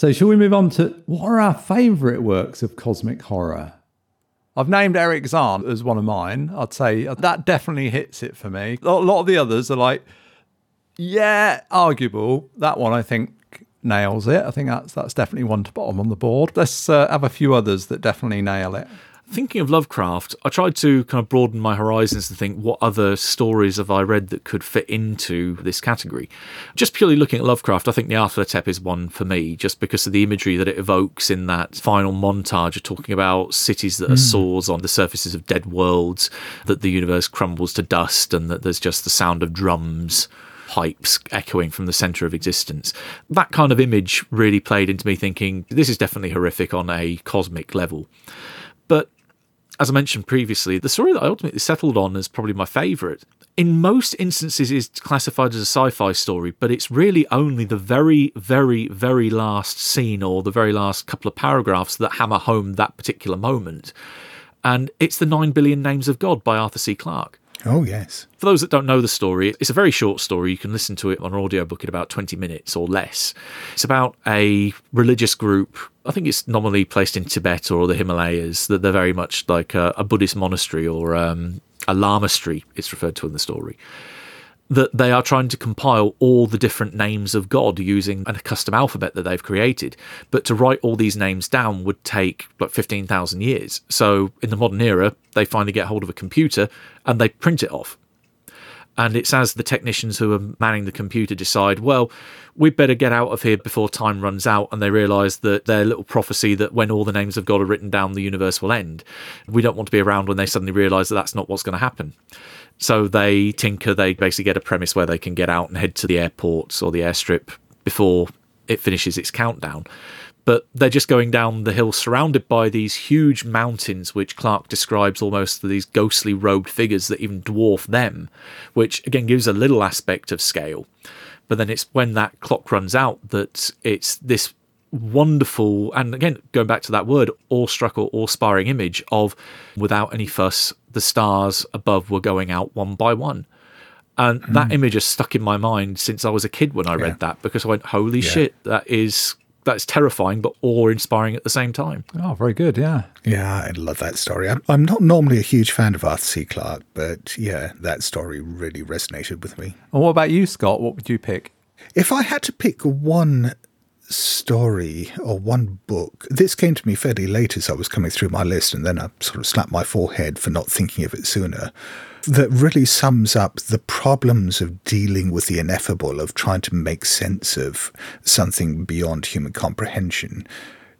[SPEAKER 2] So, shall we move on to what are our favourite works of cosmic horror? I've named Erich Zann as one of mine. I'd say that definitely hits it for me. A lot of the others are like, yeah, arguable. That one I think nails it. I think that's that's definitely one to bottom on the board. Let's uh, have a few others that definitely nail it
[SPEAKER 4] thinking of Lovecraft, I tried to kind of broaden my horizons and think what other stories have I read that could fit into this category. Just purely looking at Lovecraft, I think the Nyarlathotep is one for me, just because of the imagery that it evokes in that final montage of talking about cities that mm. are hmm. sores on the surfaces of dead worlds, that the universe crumbles to dust, and that there's just the sound of drums pipes echoing from the center of existence. That kind of image really played into me thinking this is definitely horrific on a cosmic level. As I mentioned previously, the story that I ultimately settled on is probably my favourite. In most instances, is classified as a sci-fi story, but it's really only the very, very, very last scene or the very last couple of paragraphs that hammer home that particular moment. And it's the Nine Billion Names of God by Arthur C. Clarke.
[SPEAKER 3] Oh, yes.
[SPEAKER 4] For those that don't know the story, it's a very short story. You can listen to it on an audiobook in about 20 minutes or less. It's about a religious group. I think it's normally placed in Tibet or the Himalayas, that they're very much like a, a Buddhist monastery or um, a lamasery, it's referred to in the story that they are trying to compile all the different names of God using a custom alphabet that they've created. But to write all these names down would take like 15,000 years. So in the modern era, they finally get hold of a computer and they print it off. And it's as the technicians who are manning the computer decide, well, we'd better get out of here before time runs out. And they realise that their little prophecy that when all the names of God are written down, the universe will end. We don't want to be around when they suddenly realise that that's not what's going to happen. So they tinker, they basically get a premise where they can get out and head to the airports or the airstrip before it finishes its countdown. but they're just going down the hill surrounded by these huge mountains, which Clarke describes almost these ghostly robed figures that even dwarf them, which again gives a little aspect of scale. But then it's when that clock runs out that it's this wonderful, and again, going back to that word, awestruck or awe-inspiring image of without any fuss, the stars above were going out one by one. And hmm. that image has stuck in my mind since I was a kid when I.
[SPEAKER 3] Yeah.
[SPEAKER 4] read that because I went, holy shit, that is that's terrifying but awe-inspiring at the same time.
[SPEAKER 2] Oh, very good. Yeah.
[SPEAKER 3] Yeah, I love that story. I'm, I'm not normally a huge fan of Arthur C. Clarke, but yeah, that story really resonated with me.
[SPEAKER 2] And what about you, Scott? What would you pick?
[SPEAKER 3] If I had to pick one story or one book, this came to me fairly late as I was coming through my list, and then I sort of slapped my forehead for not thinking of it sooner. That really sums up the problems of dealing with the ineffable, of trying to make sense of something beyond human comprehension.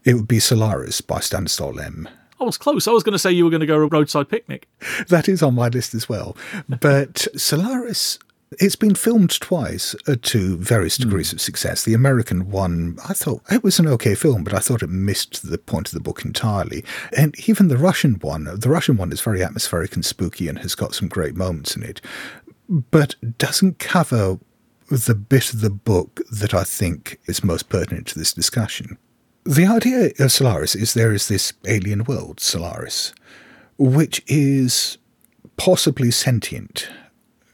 [SPEAKER 3] It would be Solaris by Stanislaw Lem.
[SPEAKER 4] I was close. I was going to say you were going to go a roadside picnic.
[SPEAKER 3] That is on my list as well. But Solaris, it's been filmed twice uh, to various degrees of success. The American one, I thought it was an okay film, but I thought it missed the point of the book entirely. And even the Russian one, the Russian one is very atmospheric and spooky and has got some great moments in it, but doesn't cover the bit of the book that I think is most pertinent to this discussion. The idea of Solaris is there is this alien world, Solaris, which is possibly sentient,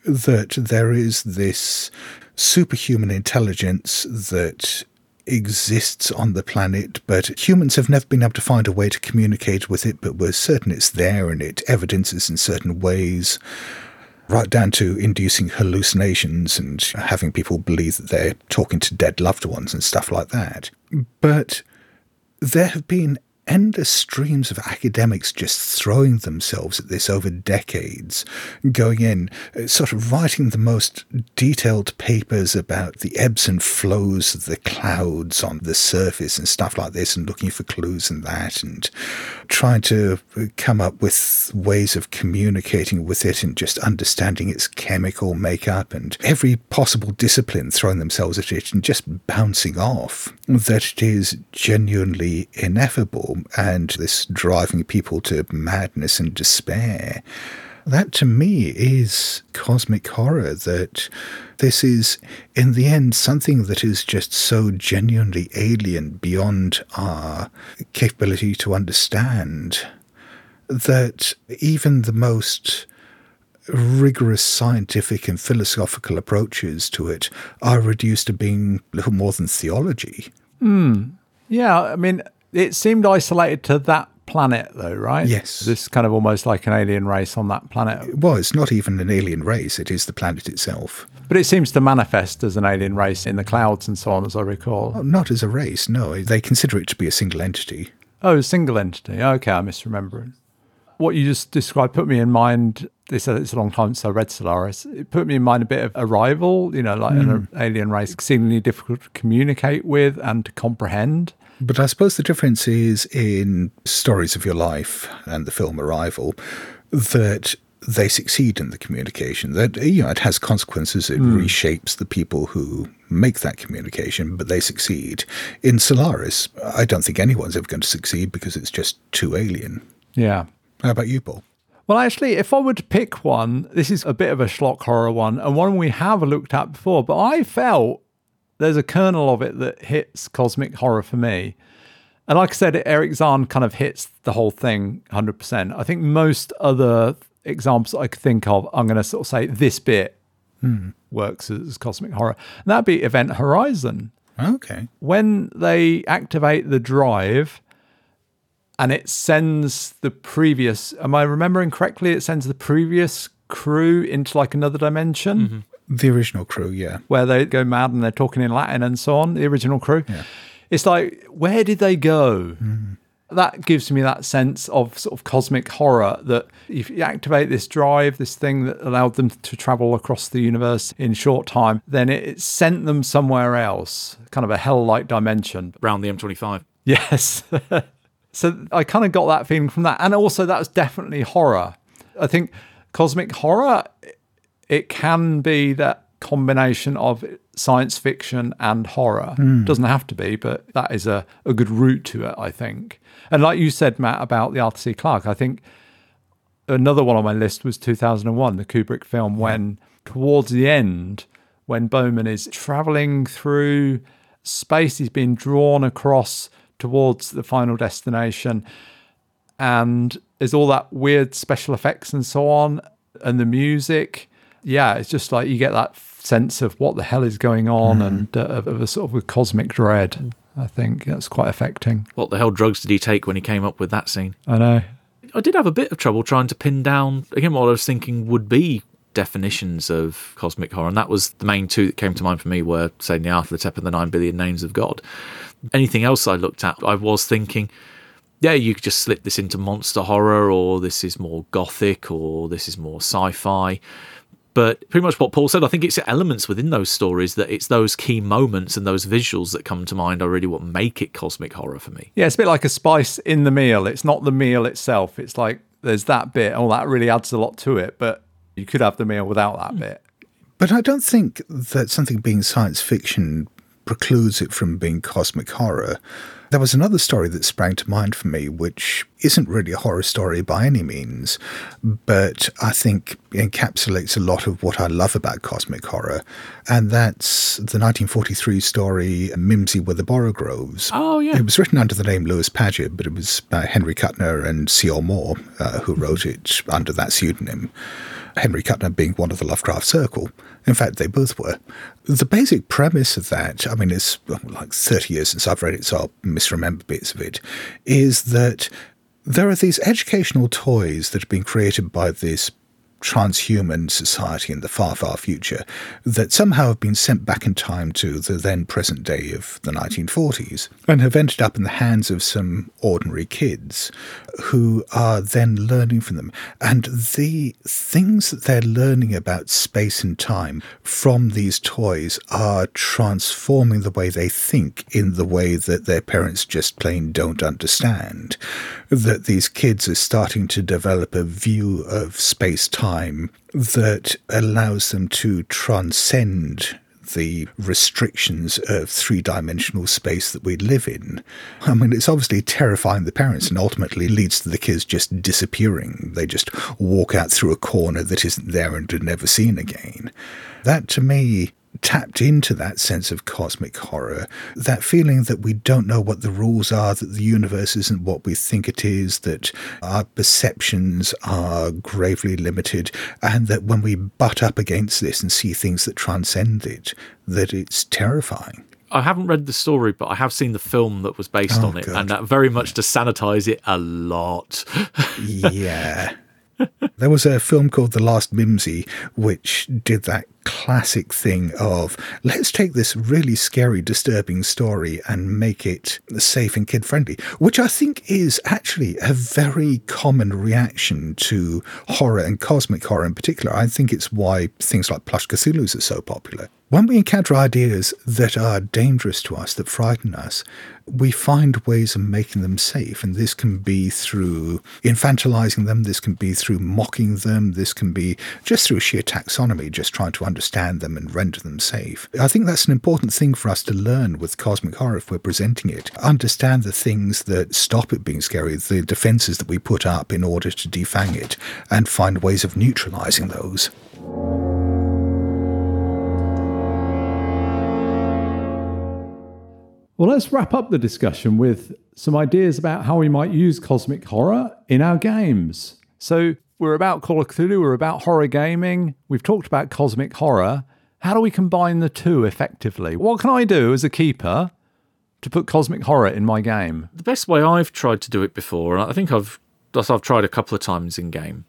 [SPEAKER 3] that there is this superhuman intelligence that exists on the planet, but humans have never been able to find a way to communicate with it, but we're certain it's there and it evidences in certain ways. Right down to inducing hallucinations and having people believe that they're talking to dead loved ones and stuff like that. But there have been endless streams of academics just throwing themselves at this over decades, going in, uh, sort of writing the most detailed papers about the ebbs and flows of the clouds on the surface and stuff like this, and looking for clues and that, and trying to uh, come up with ways of communicating with it and just understanding its chemical makeup and every possible discipline throwing themselves at it and just bouncing off that it is genuinely ineffable and this driving people to madness and despair. That to me is cosmic horror, that this is, in the end, something that is just so genuinely alien beyond our capability to understand that even the most rigorous scientific and philosophical approaches to it are reduced to being little more than theology. Hmm.
[SPEAKER 2] Yeah, I mean, it seemed isolated to that planet, though, right?
[SPEAKER 3] Yes.
[SPEAKER 2] This kind of almost like an alien race on that planet.
[SPEAKER 3] Well, it's not even an alien race, it is the planet itself.
[SPEAKER 2] But it seems to manifest as an alien race in the clouds and so on, as I recall.
[SPEAKER 3] Oh, Not as a race, no. They consider it to be a single entity.
[SPEAKER 2] Oh, a single entity. Okay, I misremember it. What you just described put me in mind. They said it's a long time since I read Solaris. It put me in mind a bit of Arrival, you know, like an hmm. alien race exceedingly difficult to communicate with and to comprehend.
[SPEAKER 3] But I suppose the difference is in Stories of Your Life and the film Arrival that they succeed in the communication. That you know, it has consequences. It hmm. reshapes the people who make that communication, but they succeed. In Solaris, I don't think anyone's ever going to succeed because it's just too alien.
[SPEAKER 2] Yeah.
[SPEAKER 3] How about you, Paul?
[SPEAKER 2] Well, actually, if I were to pick one, this is a bit of a schlock horror one, and one we have looked at before, but I felt there's a kernel of it that hits cosmic horror for me. And like I said, Erich Zann kind of hits the whole thing 100%. I think most other examples I could think of, I'm going to sort of say this bit hmm. works as cosmic horror. And that'd be Event Horizon
[SPEAKER 3] Okay.
[SPEAKER 2] when they activate the drive and it sends the previous am i remembering correctly it sends the previous crew into like another dimension mm-hmm.
[SPEAKER 3] The original crew, yeah.
[SPEAKER 2] where they go mad and they're talking in latin and so on the original crew it's like where did they go mm. that gives me that sense of sort of cosmic horror that if you activate this drive, this thing that allowed them to travel across the universe in short time, then it, it sent them somewhere else, kind of a hell-like dimension.
[SPEAKER 4] Round the M25.
[SPEAKER 2] Yes. so I kind of got that feeling from that. And also, that was definitely horror. I think cosmic horror, it can be that combination of science fiction and horror. Hmm. Doesn't have to be, but that is a, a good route to it, I think. And like you said, Matt, about the Arthur C. Clarke, I think another one on my list was 2001, the Kubrick film, when towards the end, when Bowman is traveling through space, he's being drawn across towards the final destination, and there's all that weird special effects and so on, and the music. Yeah, it's just like you get that sense of what the hell is going on and uh, of, of a sort of a cosmic dread. I think that's quite affecting.
[SPEAKER 4] What the hell drugs did he take when he came up with that scene?
[SPEAKER 2] I know.
[SPEAKER 4] I did have a bit of trouble trying to pin down again what I was thinking would be definitions of cosmic horror, and that was the main two that came to mind for me were say Nyarlathotep and the Nine Billion Names of God. Anything else I looked at, I was thinking, yeah, you could just slip this into monster horror, or this is more gothic, or this is more sci-fi. But pretty much what Paul said, I think it's elements within those stories that it's those key moments and those visuals that come to mind are really what make it cosmic horror for me.
[SPEAKER 2] Yeah, it's a bit like a spice in the meal. It's not the meal itself. It's like there's that bit. Oh, that really adds a lot to it. But you could have the meal without that hmm. bit.
[SPEAKER 3] But I don't think that something being science fiction precludes it from being cosmic horror. There was another story that sprang to mind for me, which isn't really a horror story by any means, but I think encapsulates a lot of what I love about cosmic horror, and that's the 1943 story Mimsy with the Borogoves.
[SPEAKER 4] Oh, yeah.
[SPEAKER 3] It was written under the name Lewis Padgett, but it was by Henry Kuttner and C.L. Moore uh, who wrote it under that pseudonym. Henry Kuttner being one of the Lovecraft Circle. In fact, they both were. The basic premise of that, I mean, it's like 30 years since I've read it, so I'll misremember bits of it, is that there are these educational toys that have been created by this transhuman society in the far, far future that somehow have been sent back in time to the then present day of the 1940s and have ended up in the hands of some ordinary kids who are then learning from them. And the things that they're learning about space and time from these toys are transforming the way they think in the way that their parents just plain don't understand. That these kids are starting to develop a view of space time that allows them to transcend the restrictions of three dimensional space that we live in. I mean, it's obviously terrifying the parents and ultimately leads to the kids just disappearing. They just walk out through a corner that isn't there and are never seen again. That to me tapped into that sense of cosmic horror, that feeling that we don't know what the rules are, that the universe isn't what we think it is, that our perceptions are gravely limited, and that when we butt up against this and see things that transcend it, that it's terrifying.
[SPEAKER 4] I haven't read the story, but I have seen the film that was based
[SPEAKER 3] Oh,
[SPEAKER 4] on it,
[SPEAKER 3] good.
[SPEAKER 4] and that very much to sanitize it a lot.
[SPEAKER 3] yeah. There was a film called The Last Mimsy, which did that classic thing of let's take this really scary, disturbing story and make it safe and kid friendly, which I think is actually a very common reaction to horror and cosmic horror in particular. I think it's why things like Plush Cthulhu's are so popular. When we encounter ideas that are dangerous to us, that frighten us, we find ways of making them safe. And this can be through infantilizing them, this can be through mocking them, this can be just through sheer taxonomy, just trying to understand them and render them safe. I think that's an important thing for us to learn with cosmic horror if we're presenting it. Understand the things that stop it being scary, the defenses that we put up in order to defang it, and find ways of neutralizing those.
[SPEAKER 2] Well, let's wrap up the discussion with some ideas about how we might use cosmic horror in our games. So, we're about Call of Cthulhu, we're about horror gaming, we've talked about cosmic horror. How do we combine the two effectively? What can I do as a keeper to put cosmic horror in my game?
[SPEAKER 4] the best way I've tried to do it before, and I think I've I've tried a couple of times in games,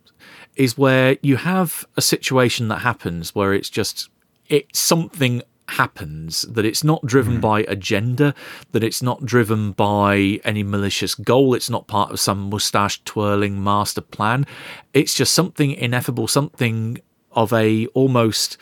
[SPEAKER 4] is where you have a situation that happens where it's just it's something happens that it's not driven hmm. by agenda that it's not driven by any malicious goal it's not part of some mustache twirling master plan. It's just something ineffable something of a almost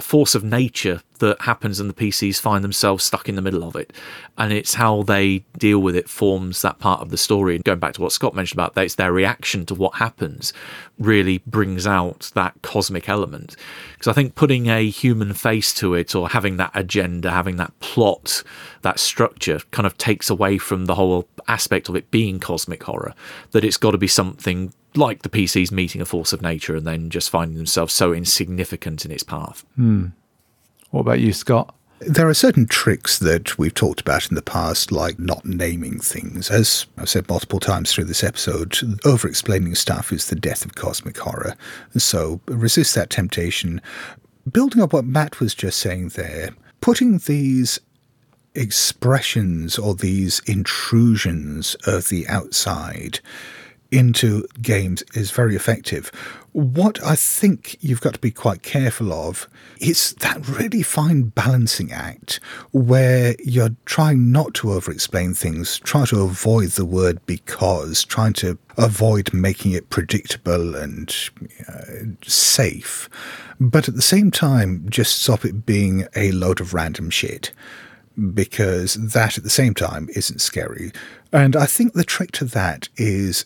[SPEAKER 4] force of nature that happens and the PCs find themselves stuck in the middle of it. And it's how they deal with it forms that part of the story. And going back to what Scott mentioned about that, it's their reaction to what happens really brings out that cosmic element. Because I think putting a human face to it or having that agenda, having that plot, that structure kind of takes away from the whole aspect of it being cosmic horror, that it's got to be something like the PCs meeting a force of nature and then just finding themselves so insignificant in its path. Hmm.
[SPEAKER 2] What about you, Scott?
[SPEAKER 3] There are certain tricks that we've talked about in the past, like not naming things. As I've said multiple times through this episode, over explaining stuff is the death of cosmic horror. So resist that temptation. Building up what Matt was just saying there, putting these expressions or these intrusions of the outside into games is very effective. What I think you've got to be quite careful of is that really fine balancing act where you're trying not to over explain things, try to avoid the word because, trying to avoid making it predictable and uh, safe, but at the same time, just stop it being a load of random shit because that at the same time isn't scary. And I think the trick to that is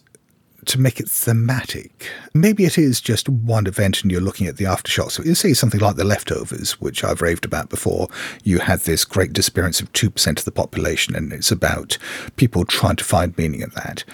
[SPEAKER 3] to make it thematic. Maybe it is just one event and you're looking at the aftershocks. So you see something like The Leftovers, which I've raved about before. You had this great disappearance of 2% of the population, and it's about people trying to find meaning in that.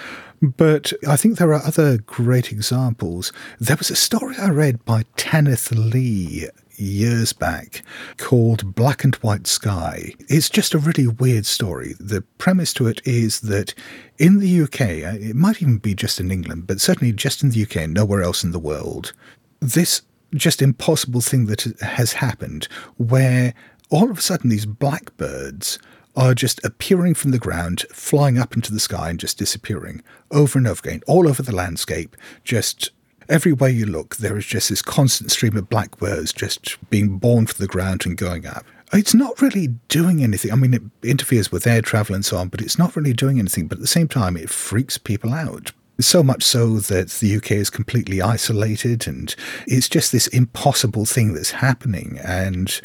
[SPEAKER 3] But I think there are other great examples. There was a story I read by Tanith Lee years back called Black and White Sky. It's just a really weird story. The premise to it is that in the UK, uh, it might even be just in England, but certainly just in the UK nowhere else in the world, this just impossible thing that has happened where all of a sudden these blackbirds are just appearing from the ground, flying up into the sky and just disappearing over and over again, all over the landscape, just everywhere you look, there is just this constant stream of blackbirds just being born from the ground and going up. It's not really doing anything. I mean, it interferes with air travel and so on, but it's not really doing anything. But at the same time, it freaks people out. So much so that the UK is completely isolated, and it's just this impossible thing that's happening. And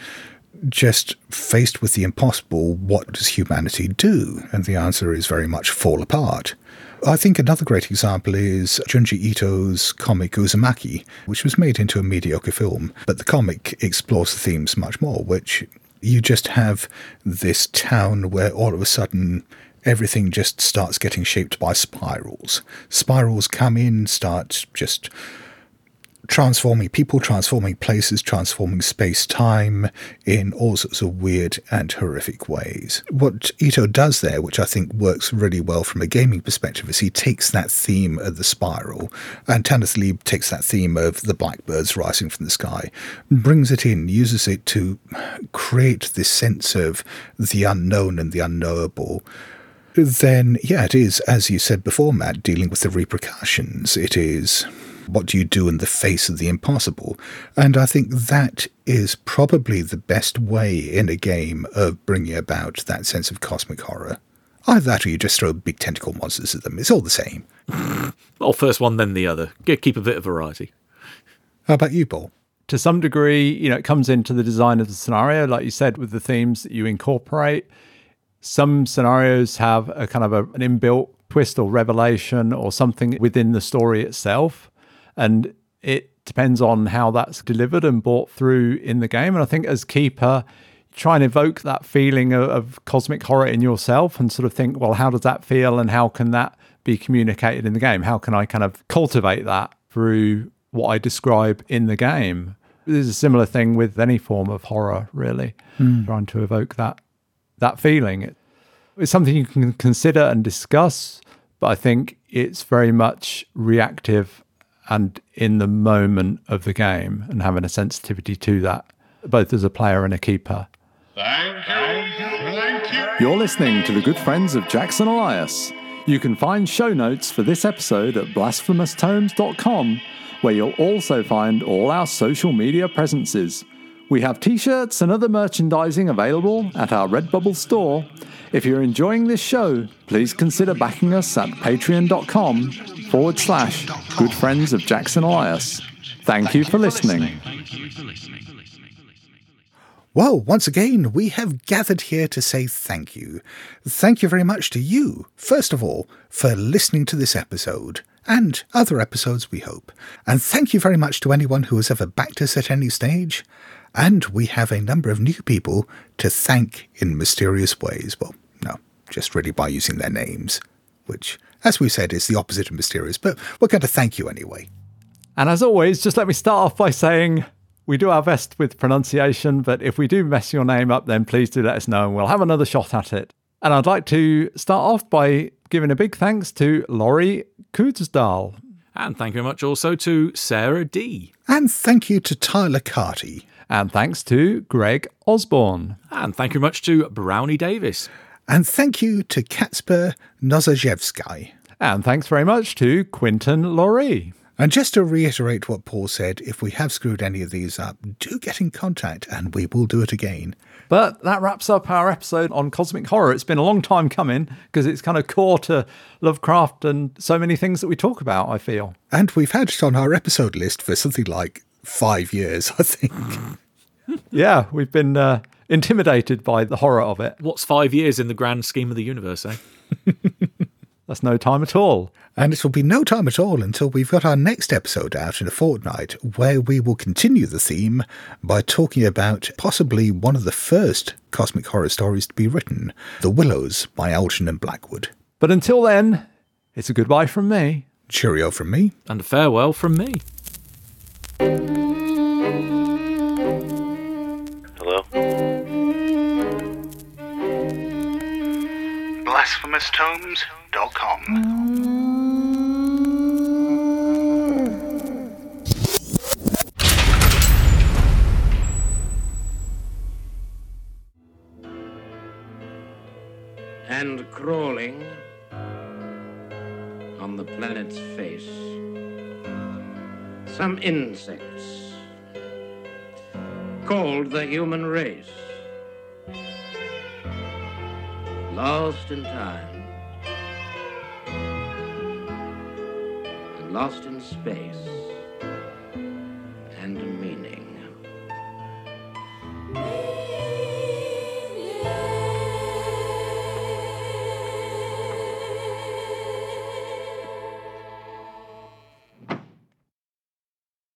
[SPEAKER 3] just faced with the impossible, what does humanity do? And the answer is very much fall apart. I think another great example is Junji Ito's comic Uzumaki, which was made into a mediocre film, but the comic explores the themes much more, which you just have this town where all of a sudden everything just starts getting shaped by spirals. Spirals come in, start just transforming people, transforming places, transforming space time in all sorts of weird and horrific ways. What Ito does there, which I think works really well from a gaming perspective, is he takes that theme of the spiral, and Tanith Lee takes that theme of the blackbirds rising from the sky, brings it in, uses it to create this sense of the unknown and the unknowable then yeah, it is, as you said before, Matt, dealing with the repercussions. It is what do you do in the face of the impossible? And I think that is probably the best way in a game of bringing about that sense of cosmic horror. Either that or you just throw big tentacle monsters at them. It's all the same.
[SPEAKER 4] Well, first one, then the other. Keep a bit of variety.
[SPEAKER 3] How about you, Paul?
[SPEAKER 2] To some degree, you know, it comes into the design of the scenario, like you said, with the themes that you incorporate. Some scenarios have a kind of a, an inbuilt twist or revelation or something within the story itself and it depends on how that's delivered and brought through in the game. And I think as keeper, try and evoke that feeling of, of, cosmic horror in yourself and sort of think, well, how does that feel and how can that be communicated in the game? How can I kind of cultivate that through what I describe in the game? There's a similar thing with any form of horror, really, mm. trying to evoke that that feeling. It's something you can consider and discuss, but I think it's very much reactive and in the moment of the game and having a sensitivity to that, both as a player and a keeper.
[SPEAKER 5] Thank you. Thank you.
[SPEAKER 2] You're listening to the good friends of Jackson Elias. You can find show notes for this episode at blasphemoustomes.com, where you'll also find all our social media presences. We have t shirts and other merchandising available at our Redbubble store. If you're enjoying this show, please consider backing us at patreon.com forward slash good friends of Jackson Elias. Thank you for listening.
[SPEAKER 3] Well, once again, we have gathered here to say thank you. Thank you very much to you, first of all, for listening to this episode and other episodes, we hope. And thank you very much to anyone who has ever backed us at any stage. And we have a number of new people to thank in mysterious ways. Well, no, just really by using their names, which, as we said, is the opposite of mysterious, but we're going to thank you anyway.
[SPEAKER 2] And as always, just let me start off by saying we do our best with pronunciation, but if we do mess your name up, then please do let us know and we'll have another shot at it. And I'd like to start off by giving a big thanks to Laurie Kudsdal.
[SPEAKER 4] And thank you very much also to Sarah D.
[SPEAKER 3] And thank you to Tyler Carty.
[SPEAKER 2] And thanks to Greg Osborne.
[SPEAKER 4] And thank you very much to Brownie Davis.
[SPEAKER 3] And thank you to Kacper Nozajewski.
[SPEAKER 2] And thanks very much to Quinton Laurie.
[SPEAKER 3] And just to reiterate what Paul said, if we have screwed any of these up, do get in contact and we will do it again.
[SPEAKER 2] But that wraps up our episode on cosmic horror. It's been a long time coming because it's kind of core to Lovecraft and so many things that we talk about, I feel.
[SPEAKER 3] And we've had it on our episode list for something like five years, I think.
[SPEAKER 2] yeah, we've been uh, intimidated by the horror of it.
[SPEAKER 4] What's five years in the grand scheme of the universe, eh?
[SPEAKER 2] That's no time at all.
[SPEAKER 3] And it will be no time at all until we've got our next episode out in a fortnight, where we will continue the theme by talking about possibly one of the first cosmic horror stories to be written The Willows by Algernon Blackwood.
[SPEAKER 2] But until then, it's a goodbye from me.
[SPEAKER 3] Cheerio from me.
[SPEAKER 4] And a farewell from me.
[SPEAKER 3] BlasphemousTomes.com.
[SPEAKER 6] and crawling on the planet's face. Some insects called the human race lost in time, and lost in space and meaning.